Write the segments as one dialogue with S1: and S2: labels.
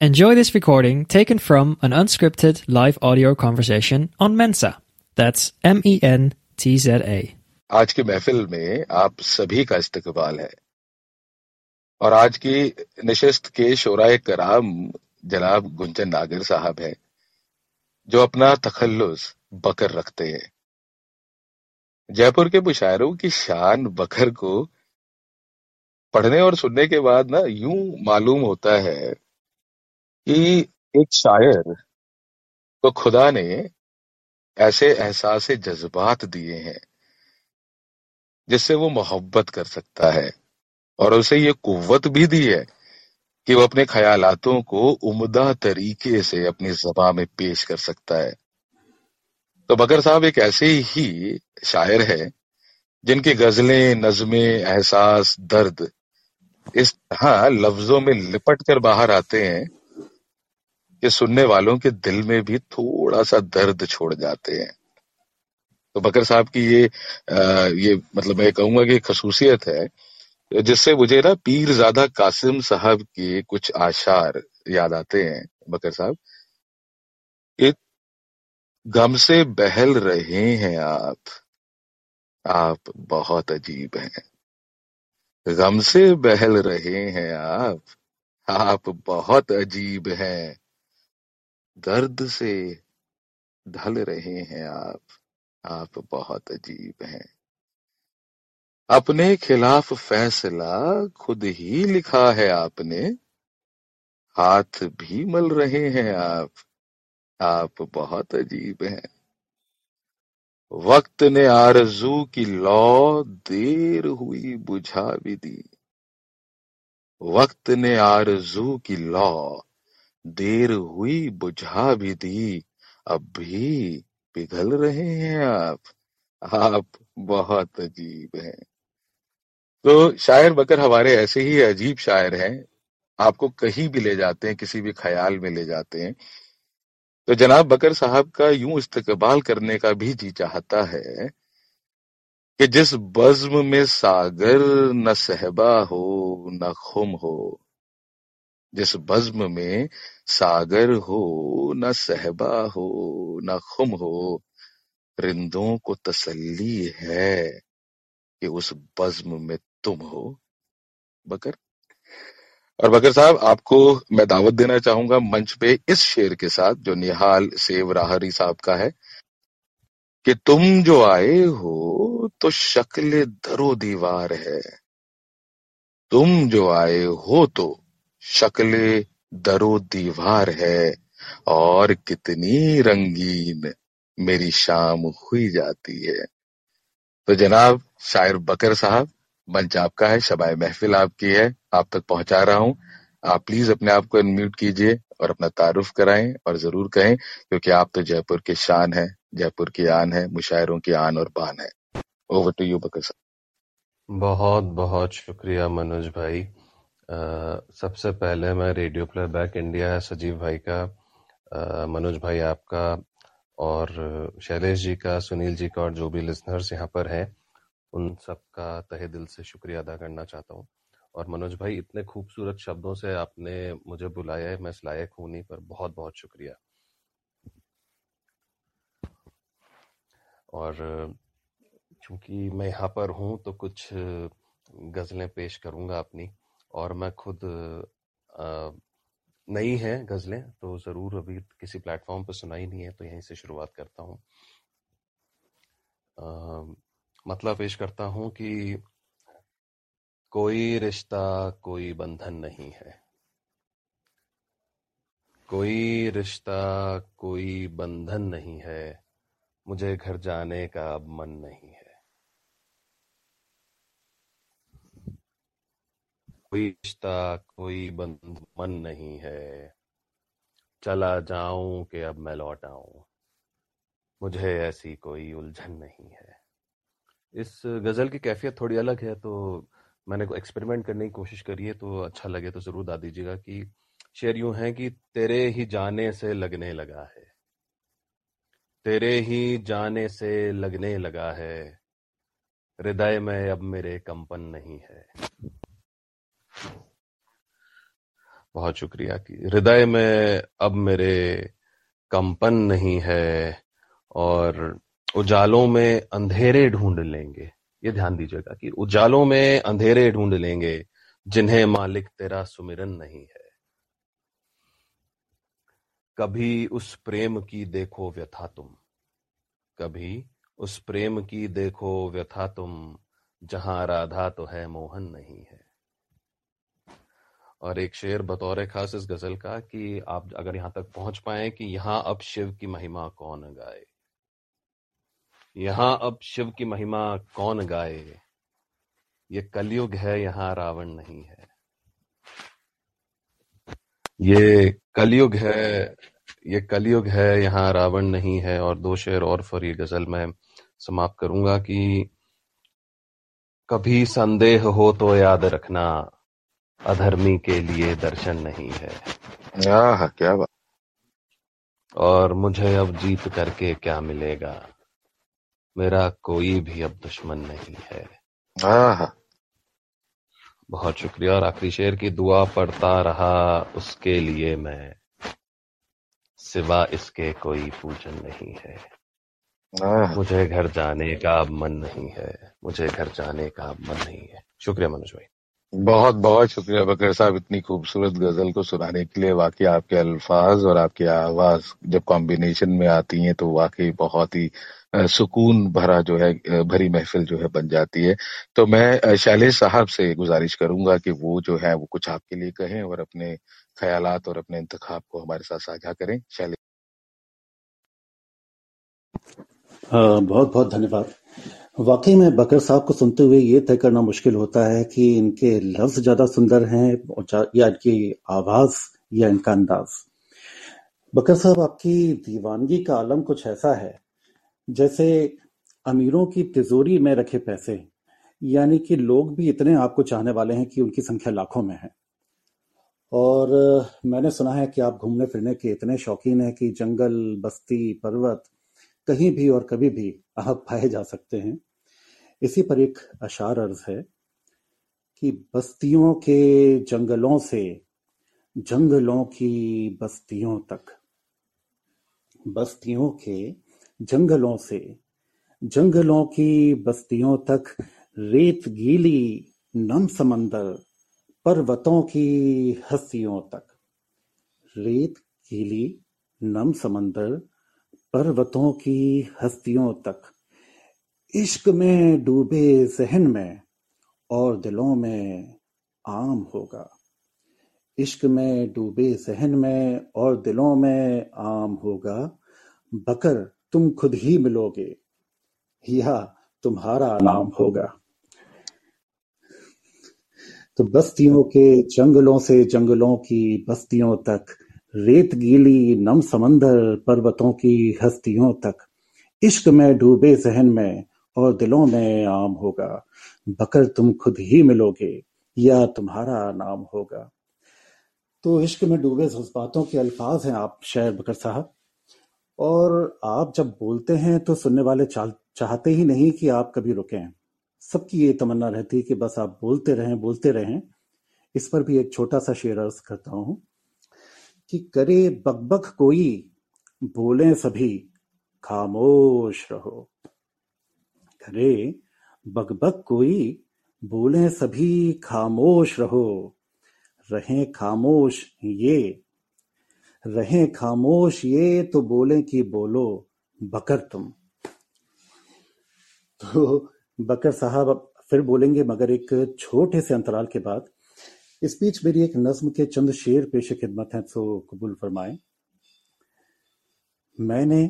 S1: Enjoy this recording taken from an unscripted live audio conversation on Mensa. That's M E N T Z A.
S2: आज की महफिल में आप सभी का इस्तकबाल है और आज की नशस्त के शोराय कराम जनाब गुंजन नागर साहब है, जो अपना तखल्लुस बकर रखते हैं जयपुर के मुशायरों की शान बकर को पढ़ने और सुनने के बाद ना यूँ मालूम होता है कि एक शायर को खुदा ने ऐसे एहसास जज्बात दिए हैं, जिससे वो मोहब्बत कर सकता है और उसे ये कुव्वत भी दी है कि वो अपने ख्यालातों को उम्दा तरीके से अपनी जबा में पेश कर सकता है। तो बकर साहब एक ऐसे ही शायर है, जिनकी गजलें, नज़में, एहसास, दर्द इस तरह लफ्जों में लिपट कर बाहर आते हैं कि सुनने वालों के दिल में भी थोड़ा सा दर्द छोड़ जाते हैं। तो बकर साहब की ये आ, ये मतलब मैं कहूँगा कि खसूसियत है जिससे मुझे ना पीर ज़्यादा कासिम साहब के कुछ आशार याद आते हैं बकर साहब। एक गम से बहल रहे हैं आप आप बहुत अजीब हैं। गम से बहल रहे हैं आप आप बहुत अजीब हैं। दर्द से ढल रहे हैं आप। आप बहुत अजीब हैं। अपने खिलाफ फैसला खुद ही लिखा है आपने। हाथ भी मल रहे हैं आप। आप बहुत अजीब हैं। वक्त ने आरज़ू की लौ देर हुई बुझा भी दी। वक्त ने आरज़ू की लौ देर हुई, बुझा भी दी। अब भी पिघल रहे हैं आप। आप बहुत अजीब हैं। तो शायर बकर हमारे ऐसे ही अजीब शायर हैं। आपको कहीं भी ले जाते हैं, किसी भी ख्याल में ले जाते हैं। तो जनाब बकर साहब का यूँ इस्तकबाल करने का भी जी चाहता है कि जिस बज्म में सागर न सहबा हो, न खुम हो जिस बज्म में सागर हो, न सहबा हो, न खुम हो, रिंदों को तसल्ली है कि उस बज्म में तुम हो। बकर? और बकर साहब, आपको मैं दावत देना चाहूँगा मंच पे इस शेर के साथ, जो निहाल सेव राहरी साहब का है, कि तुम जो आए हो तो शक्ल दरो दीवार है। तुम जो आए हो तो शक्ल दरो दीवार है, और कितनी रंगीन मेरी शाम हुई जाती है। तो जनाब, शायर बकर साहब, मंच आपका है शबाय महफिल आपकी है, आप तक पहुँचा रहा हूँ। आप प्लीज़ अपने आप को अनम्यूट कीजिए और अपना तारुफ कराएँ और ज़रूर कहें, क्योंकि आप तो जयपुर के शान है, जयपुर की आन है, मुशायरों की आन और बान है। ओवर टू यू बकर साहब।
S3: बहुत बहुत शुक्रिया मनोज भाई। सबसे पहले मैं रेडियो प्ले बैक इंडिया सजीव भाई का मनोज भाई आपका, और शैलेश जी का, सुनील जी का, और जो भी लिसनर्स यहाँ पर हैं, उन सब का तहे दिल से शुक्रिया अदा करना चाहता हूँ। और मनोज भाई, इतने खूबसूरत शब्दों से आपने मुझे बुलाया है, मैं इस लायक हूँ नहीं, पर बहुत बहुत शुक्रिया। और चूँकि मैं यहाँ पर हूँ तो कुछ गज़लें पेश करूँगा अपनी। और मैं खुद नई है गज़लें तो ज़रूर अभी किसी प्लेटफॉर्म पर सुनाई नहीं है तो यहीं से शुरुआत करता हूँ। मतलब पेश करता हूँ कि कोई रिश्ता, कोई बंधन नहीं है। कोई रिश्ता, कोई बंधन नहीं है। मुझे घर जाने का अब मन नहीं है। कोई रिश्ता कोई बंध मन नहीं है। चला जाऊँ कि अब मैं लौट आऊँ मुझे ऐसी कोई उलझन नहीं है। इस गज़ल की कैफियत थोड़ी अलग है तो मैंने एक्सपेरिमेंट करने की कोशिश करी है तो अच्छा लगे तो ज़रूर दा दीजिएगा कि शेर यूँ है कि तेरे ही जाने से लगने लगा है। तेरे ही जाने से लगने लगा है। हृदय में अब मेरे कंपन नहीं है। बहुत शुक्रिया की। हृदय में अब मेरे कंपन नहीं है और उजालों में अंधेरे ढूंढ लेंगे। ये ध्यान दीजिएगा कि उजालों में अंधेरे ढूंढ लेंगे जिन्हें मालिक तेरा सुमिरन नहीं है। कभी उस प्रेम की देखो व्यथा तुम। कभी उस प्रेम की देखो व्यथा तुम, जहाँ राधा तो है, मोहन नहीं है। और एक शेर बतौर खास इस गज़ल का कि आप अगर यहाँ तक पहुँच पाए कि यहाँ अब शिव की महिमा कौन गाए? यहाँ अब शिव की महिमा कौन गाए? ये कलयुग है, यहाँ रावण नहीं है। ये कलयुग है, ये कलयुग है, यहाँ रावण नहीं है। और दो शेर और फिर ये गज़ल मैं समाप्त करूँगा कि कभी संदेह हो तो याद रखना। अधर्मी के लिए दर्शन नहीं है।
S2: आह क्या बात।
S3: और मुझे अब जीत करके क्या मिलेगा? मेरा कोई भी अब दुश्मन नहीं है।
S2: आह।
S3: बहुत शुक्रिया और आखिरी शेर की दुआ पढ़ता रहा उसके लिए मैं। सिवा इसके कोई पूजन नहीं है। मुझे घर जाने का अब मन नहीं है। मुझे घर जाने का अब मन नहीं है। शुक्रिया मनोज भाई।
S2: बहुत बहुत शुक्रिया बकर साहब इतनी खूबसूरत गज़ल को सुनाने के लिए। वाकई आपके अल्फाज और आपकी आवाज़ जब कॉम्बिनेशन में आती हैं तो वाकई बहुत ही सुकून भरा जो है भरी महफिल जो है बन जाती है। तो मैं शैलेश साहब से गुजारिश करूँगा कि वो जो है, वो कुछ आपके लिए कहें और अपने ख्याल और अपने इंतखाब को हमारे साथ साझा करें। शैलेश
S4: बहुत बहुत धन्यवाद। वाकई में बकर साहब को सुनते हुए ये तय करना मुश्किल होता है कि इनके लफ्ज ज़्यादा सुंदर हैं या इनकी आवाज़ या इनका अंदाज। बकर साहब, आपकी दीवानगी का आलम कुछ ऐसा है, जैसे अमीरों की तिजोरी में रखे पैसे, यानी कि लोग भी इतने आपको चाहने वाले हैं कि उनकी संख्या लाखों में है। और मैंने सुना है कि आप घूमने फिरने के इतने शौकीन हैं कि जंगल, बस्ती, पर्वत कहीं भी और कभी भी आप पाए जा सकते हैं। इसी पर एक अशार अर्ज़ है कि बस्तियों के जंगलों से, जंगलों की बस्तियों तक, बस्तियों के जंगलों से, जंगलों की बस्तियों तक रेत गीली नम समंदर पर्वतों की हस्तियों तक। रेत गीली नम समंदर पर्वतों की हस्तियों तक। इश्क में डूबे जहन में और दिलों में आम होगा। इश्क में डूबे जहन में और दिलों में आम होगा। बकर तुम खुद ही मिलोगे या तुम्हारा नाम होगा। तो बस्तियों के जंगलों से जंगलों की बस्तियों तक, रेत गीली नम समंदर पर्वतों की हस्तियों तक, इश्क में डूबे जहन में और दिलों में आम होगा। बकर तुम खुद ही मिलोगे, या तुम्हारा नाम होगा। तो इश्क में डूबे जज्बातों के अल्फाज हैं आप, शायर बकर साहब। और आप जब बोलते हैं तो सुनने वाले चाहते ही नहीं कि आप कभी रुकें। सबकी ये तमन्ना रहती है कि बस आप बोलते रहें बोलते रहें। इस पर भी एक छोटा सा शेर अर्ज़ करता हूँ कि करे बकबक कोई, बोले सभी, खामोश रहो। करे, बकबक कोई, बोले सभी खामोश रहो। रहें खामोश ये, रहें खामोश ये तो बोले कि बोलो, बकर तुम। तो बकर साहब फिर बोलेंगे, मगर एक छोटे से अंतराल के बाद, इस बीच मेरी एक नज्म के चंद शेर पेश खिदमत हैं तो कबूल फरमाएँ। मैंने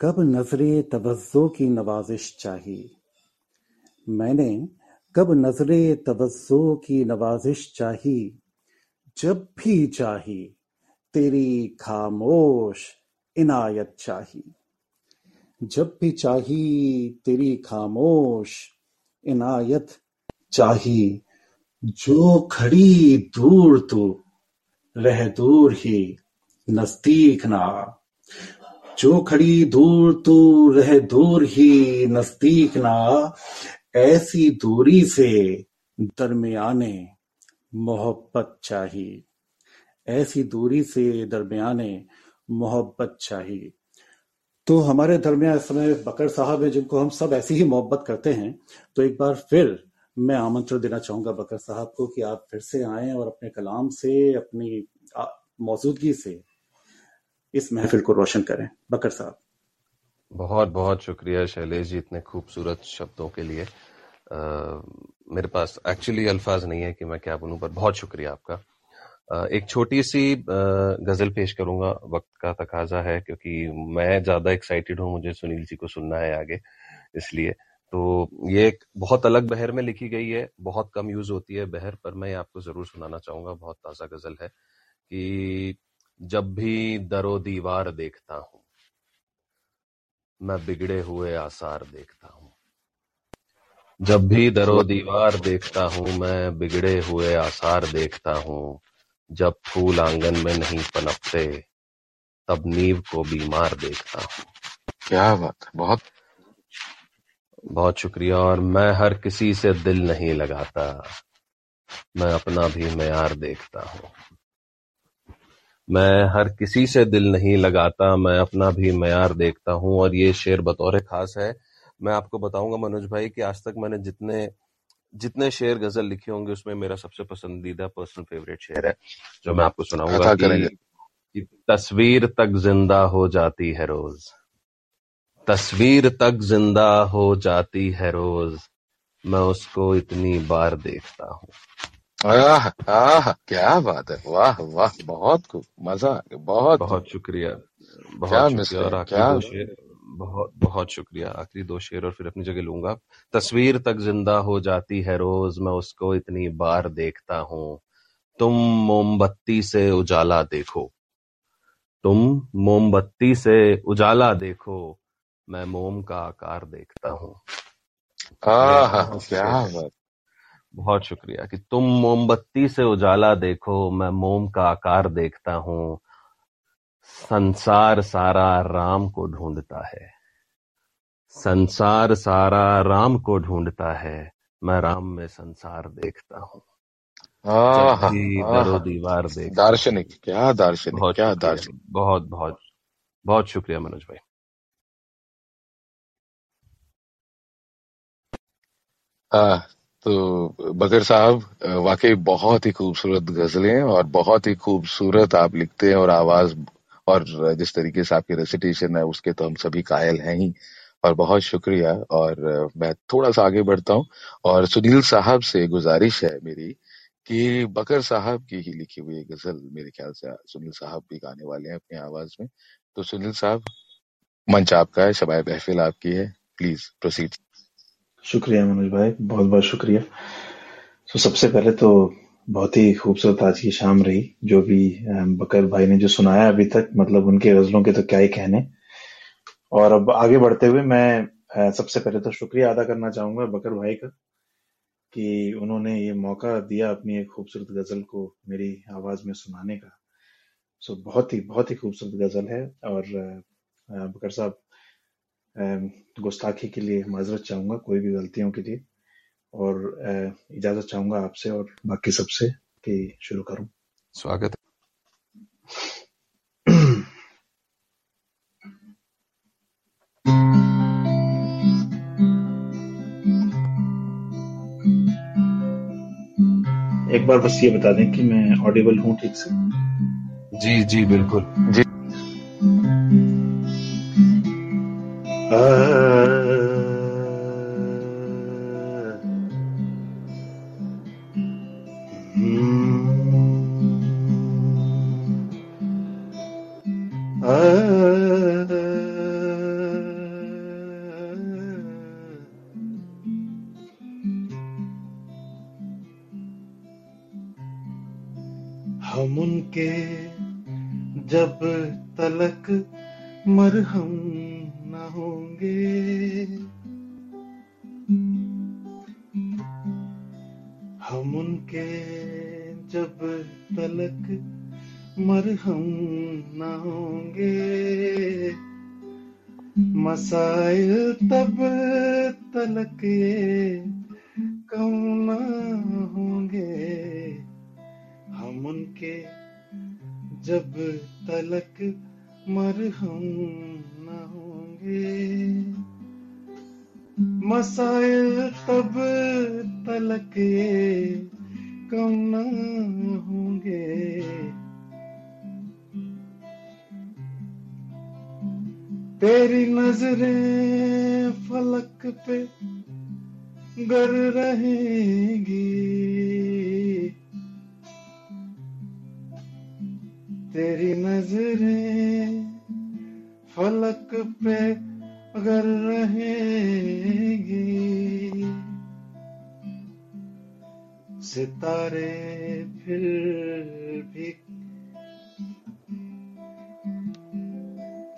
S4: कब नजरे तवज्जो की नवाजिश चाही? मैंने कब नजरे तवज्जो की नवाजिश चाही? जब भी चाही, तेरी खामोश इनायत चाही। जब भी चाही, तेरी खामोश इनायत चाही। जो खड़ी दूर तू, रह दूर ही नज़दीक ना। जो खड़ी दूर तू रह दूर ही नज़दीक ना। ऐसी दूरी से दरमियाने मोहब्बत चाहिए। ऐसी दूरी से दरमियाने मोहब्बत चाहिए। तो हमारे दरमियान इस समय बकर साहब है, जिनको हम सब ऐसी ही मोहब्बत करते हैं। तो एक बार फिर मैं आमंत्रण देना चाहूँगा बकर साहब को कि आप फिर से आए और अपने कलाम से, अपनी मौजूदगी से इस महफिल को रोशन करें। बकर साहब।
S3: बहुत बहुत शुक्रिया शैलेश जी इतने खूबसूरत शब्दों के लिए। आ, मेरे पास एक्चुअली अल्फाज नहीं है कि मैं क्या बोलूँ पर बहुत शुक्रिया आपका। आ, एक छोटी सी गज़ल पेश करूँगा वक्त का तकाजा है क्योंकि मैं ज़्यादा एक्साइटेड हूँ मुझे सुनील जी को सुनना है आगे इसलिए। तो ये एक बहुत अलग बहर में लिखी गई है बहुत कम यूज़ होती है बहर पर मैं आपको ज़रूर सुनाना चाहूँगा बहुत ताज़ा गज़ल है कि जब भी दरो दीवार देखता हूँ मैं बिगड़े हुए आसार देखता हूँ। जब भी दरो दीवार देखता हूँ मैं बिगड़े हुए आसार देखता हूँ। जब फूल आँगन में नहीं पनपते तब नींव को बीमार देखता हूँ।
S2: क्या बात बहुत।
S3: बहुत शुक्रिया और मैं हर किसी से दिल नहीं लगाता। मैं अपना भी मैार देखता हूँ। मैं हर किसी से दिल नहीं लगाता मैं अपना भी मैार देखता हूँ और ये शेर बतौर खास है। मैं आपको बताऊँगा मनोज भाई कि आज तक मैंने जितने जितने शेर गज़ल लिखे होंगे उसमें मेरा सबसे पसंदीदा पर्सनल फेवरेट शेर है जो मैं आपको सुनाऊँगा कि, कि तस्वीर तक ज़िंदा हो जाती है रोज। तस्वीर तक ज़िंदा हो जाती है रोज। मैं उसको इतनी बार देखता हूँ।
S2: आह आह क्या बात है। वाह वाह बहुत मज़ा बहुत
S3: बहुत शुक्रिया बहुत शुक्रिया और क्या बहुत बहुत शुक्रिया। आखिरी दो शेर और फिर अपनी जगह लूँगा। तस्वीर तक ज़िंदा हो जाती है रोज मैं उसको इतनी बार देखता हूँ। तुम मोमबत्ती से उजाला देखो। तुम मोमबत्ती से उजाला देखो मैं मोम का आकार देखता हूँ।
S2: क्या बात
S3: बहुत शुक्रिया कि तुम मोमबत्ती से उजाला देखो मैं मोम का आकार देखता हूँ। संसार सारा राम को ढूंढता है। संसार सारा राम को ढूंढता है मैं राम में संसार देखता हूँ। दीवार देख।
S2: दार्शनिक क्या दार्शनिक क्या दार्शनिक।
S3: बहुत बहुत बहुत शुक्रिया मनोज भाई।
S2: आ, तो बकर साहब वाकई बहुत ही खूबसूरत गजलें और बहुत ही खूबसूरत आप लिखते हैं और आवाज़ और जिस तरीके से आपकी रेसिटेशन है, उसके तो हम सभी कायल हैं ही। और बहुत शुक्रिया। और मैं थोड़ा सा आगे बढ़ता हूँ। और सुनील साहब से गुजारिश है मेरी कि बकर साहब की ही लिखी हुई गज़ल मेरे ख्याल से सुनील साहब भी गाने वाले हैं अपनी आवाज़ में। तो सुनील साहब, मंच आपका है शबाय महफिल आपकी है। प्लीज़ प्रोसीड
S5: शुक्रिया मनोज भाई, बहुत बहुत शुक्रिया। तो सबसे पहले तो बहुत ही खूबसूरत आज की शाम रही, जो भी बकर भाई ने जो सुनाया अभी तक मतलब उनके गजलों के तो क्या ही कहने। और अब आगे बढ़ते हुए मैं सबसे पहले तो शुक्रिया अदा करना चाहूँगा बकर भाई का, कि उन्होंने ये मौका दिया अपनी एक खूबसूरत गज़ल को मेरी आवाज़ में सुनाने का। सो, बहुत ही बहुत ही खूबसूरत गज़ल है और बकर साहब गुस्ताखी के लिए माजरत चाहूँगा कोई भी गलतियों के लिए। और इजाज़त चाहूँगा आपसे और बाकी सबसे कि शुरू करूँ।
S3: स्वागत
S5: एक बार बस ये बता दें कि मैं ऑडिबल हूँ ठीक से?
S3: जी जी बिल्कुल। जी।
S5: उनके जब तलक मरहम न होंगे। हम उनके जब तलक मरहम न होंगे। मसाइल तब तलक ये कम न होंगे। हम उनके जब तलक मरहम न होंगे। मसाइल तब तलक कम न होंगे। तेरी नज़रें फलक पे गर रहेंगी। तेरी नज़रें फलक पे अगर रहेगी। सितारे फिर भी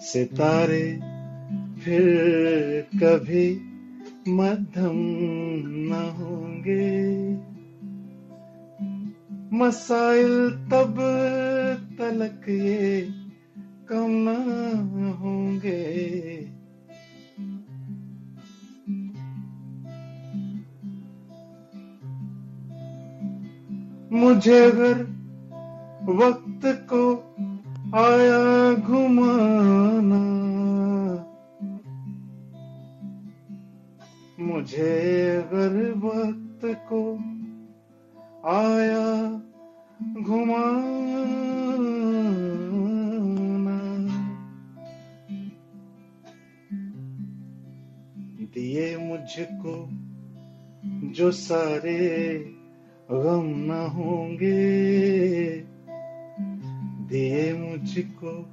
S5: सितारे फिर कभी मध्यम न होंगे। मसाइल तब तलक ये कम होंगे। मुझे अगर वक्त को आया घुमाना, मुझे अगर वक्त को आया घुमाना। दिए मुझको, जो सारे गम न होंगे। दिए मुझको,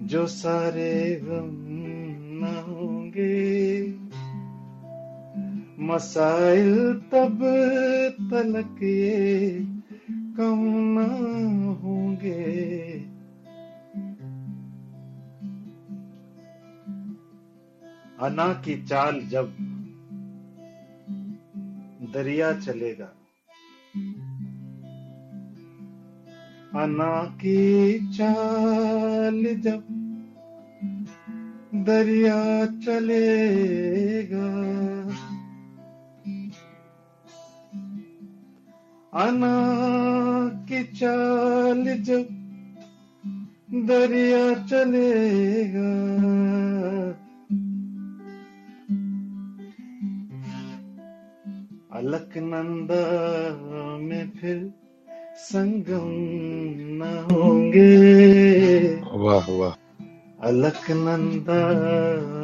S5: जो सारे गम न होंगे। मसाइल तब तलक ये कम न होंगे। अना की चाल जब दरिया चलेगा। अना की चाल जब दरिया चलेगा। अना की चाल जब दरिया चलेगा। अलकनंदा में फिर संगम न होंगे।
S2: वाह वाह।
S5: अलकनंदा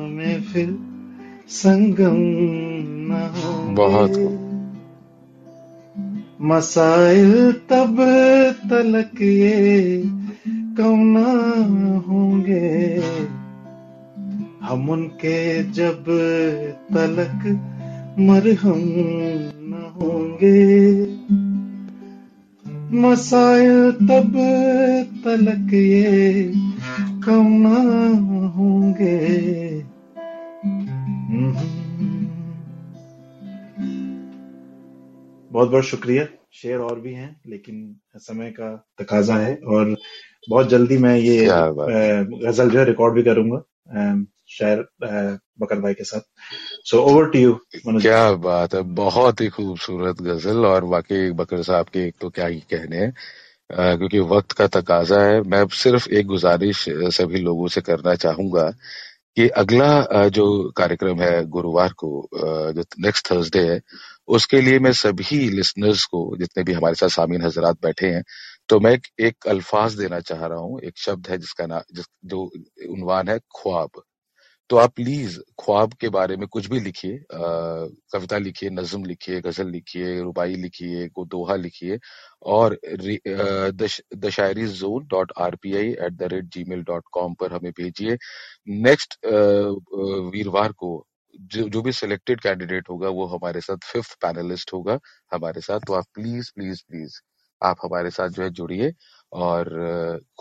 S5: में फिर संगम न
S2: बहुत
S5: मसाइल तब तलक ये कम न होंगे। हम उनके जब तलक मरहम न होंगे। मसाइल तब तलक ये कम न होंगे। बहुत बहुत शुक्रिया। शेर और भी हैं लेकिन समय का तकाजा है और बहुत जल्दी मैं ये गज़ल जो है रिकॉर्ड भी करूँगा शायर बकर भाई के साथ। सो ओवर टू यू
S2: क्या बात है बहुत ही खूबसूरत गज़ल और वाकई बकर साहब के एक तो क्या ही कहने हैं। क्योंकि वक्त का तकाजा है मैं सिर्फ़ एक गुजारिश सभी लोगों से करना चाहूँगा कि अगला जो कार्यक्रम है गुरुवार को जो नेक्स्ट थर्सडे है उसके लिए मैं सभी लिसनर्स को जितने भी हमारे साथ सामीन हजरात बैठे हैं तो मैं एक, एक अल्फाज देना चाह रहा हूँ। एक शब्द है जिसका नाम जिस जो उन्वान है ख्वाब। तो आप प्लीज़ ख्वाब के बारे में कुछ भी लिखिए कविता लिखिए, नज्म लिखिए, गज़ल लिखिए, रुबाई लिखिए को दोहा लिखिए और the Shayari zone dot R P I at the rate Gmail dot com पर हमें भेजिए। नेक्स्ट वीरवार को जो जो भी सिलेक्टेड कैंडिडेट होगा वो हमारे साथ फिफ्थ पैनलिस्ट होगा हमारे साथ। तो आप प्लीज़ प्लीज़ प्लीज़ आप हमारे साथ जो है जुड़िए और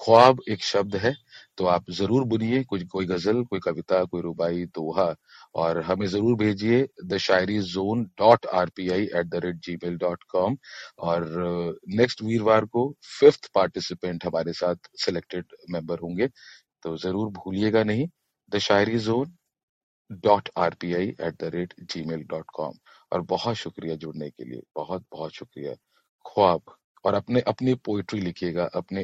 S2: ख्वाब एक शब्द है। तो आप ज़रूर बुनिए कोई कोई गज़ल, कोई कविता, कोई रुबाई, दोहा, और हमें ज़रूर भेजिए the Shayari zone dot R P I at the rate Gmail dot com. और नेक्स्ट वीरवार को फिफ्थ पार्टिसिपेंट हमारे साथ सिलेक्टेड मेंबर होंगे तो ज़रूर भूलिएगा नहीं, the Shayari zone dot R P I at the rate Gmail dot com. और बहुत शुक्रिया जुड़ने के लिए, बहुत बहुत शुक्रिया। ख्वाब। और अपने, अपनी पोइट्री लिखिएगा, अपने